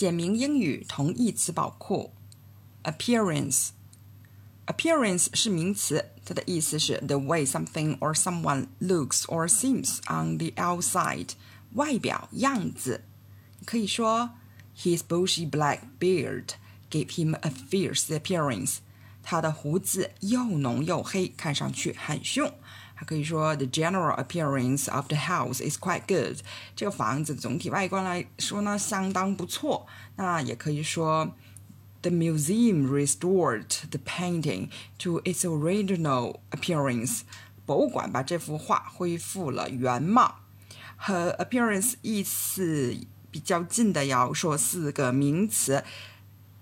简明英语同义词宝库，appearance。appearance 是名词，它的意思是 the way something or someone looks or seems on the outside，外表样子。可以说，his bushy black beard gave him a fierce appearance。他的胡子又浓又黑，看上去很凶。 还可以说，the general appearance of the house is quite good。这个房子总体外观来说呢，相当不错。那也可以说，the museum restored the painting to its original appearance。博物馆把这幅画恢复了原貌。和 appearance 意思比较近的，要说四个名词。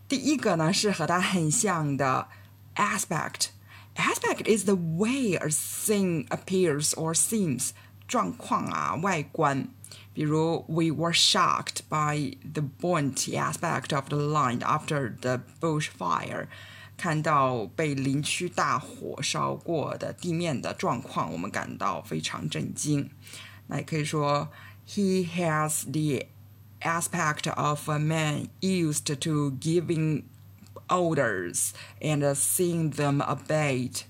第一个呢，是和它很像的。aspect. Aspect is the way a thing appears or seems. 状况啊，外观。比如，We were shocked by the burnt aspect of the line after the bushfire。看到被林区大火烧过的地面的状况，我们感到非常震惊。那也可以说，He has the aspect of a man used to giving orders and seeing them obeyed。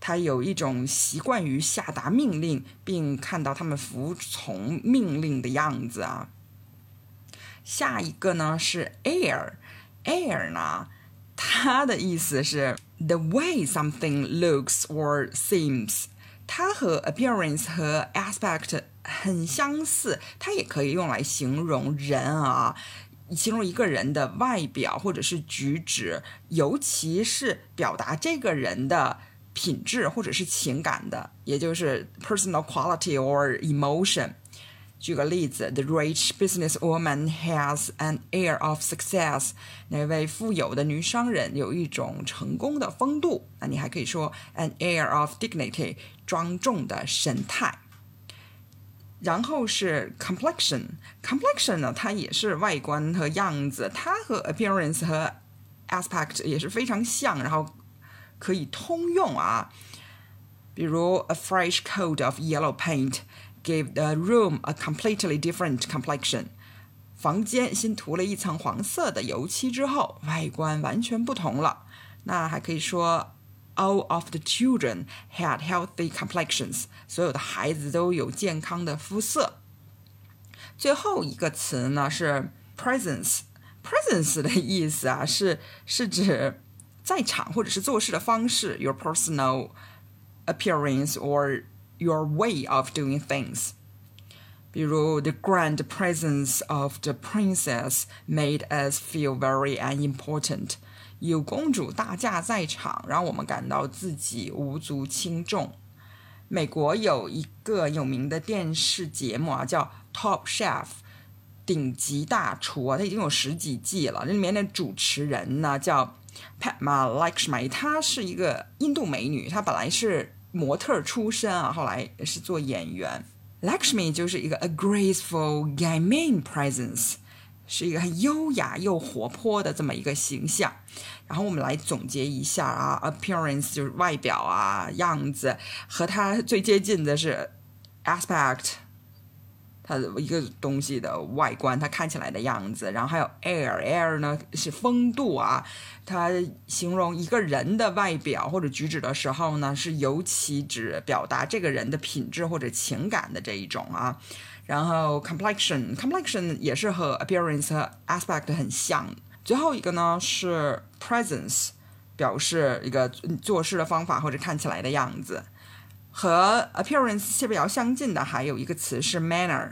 他有一种习惯于下达命令，并看到他们服从命令的样子啊。下一个呢是 air，air 呢，它的意思是 the way something looks or seems。它和 appearance 和 aspect 很相似，它也可以用来形容人啊。 形容一个人的外表或者是举止，尤其是表达这个人的品质或者是情感的，也就是 personal quality or emotion。举个例子，The rich businesswoman has an air of success。那位富有的女商人有一种成功的风度。那你还可以说 an air of dignity，庄重的神态。然后是 complexion，complexion 呢，它也是外观和样子，它和 appearance 和 aspect 也是非常像，然后可以通用啊。比如 a fresh coat of yellow paint gave the room a completely different complexion。房间新涂了一层黄色的油漆之后，外观完全不同了。那还可以说。all of the children had healthy complexions，所有的孩子都有健康的肤色。最后一个词呢是 presence。presence 的意思啊是是指在场或者是做事的方式，your personal appearance or your way of doing things。 比如，the grand presence of the princess made us feel very unimportant。有公主大驾在场，让我们感到自己无足轻重。美国有一个有名的电视节目啊，叫《Top Chef》，顶级大厨啊，它已经有十几季了。那里面的主持人呢叫 Padma Lakshmi，她是一个印度美女，她本来是模特出身啊，后来是做演员。Lakshmi 就是一个 a graceful, g a m e n presence。是一个很优雅又活泼的这么一个形象，然后我们来总结一下啊，appearance 就是外表啊样子，和它最接近的是 aspect，它的一个东西的外观，它看起来的样子，然后还有 air，air 呢是风度啊，它形容一个人的外表或者举止的时候呢，是尤其指表达这个人的品质或者情感的这一种啊。然后 complexion，complexion 也是和 appearance 和 aspect 很像。最后一个呢是 presence，表示一个做事的方法或者看起来的样子。和 appearance 比较相近的还有一个词是 manner。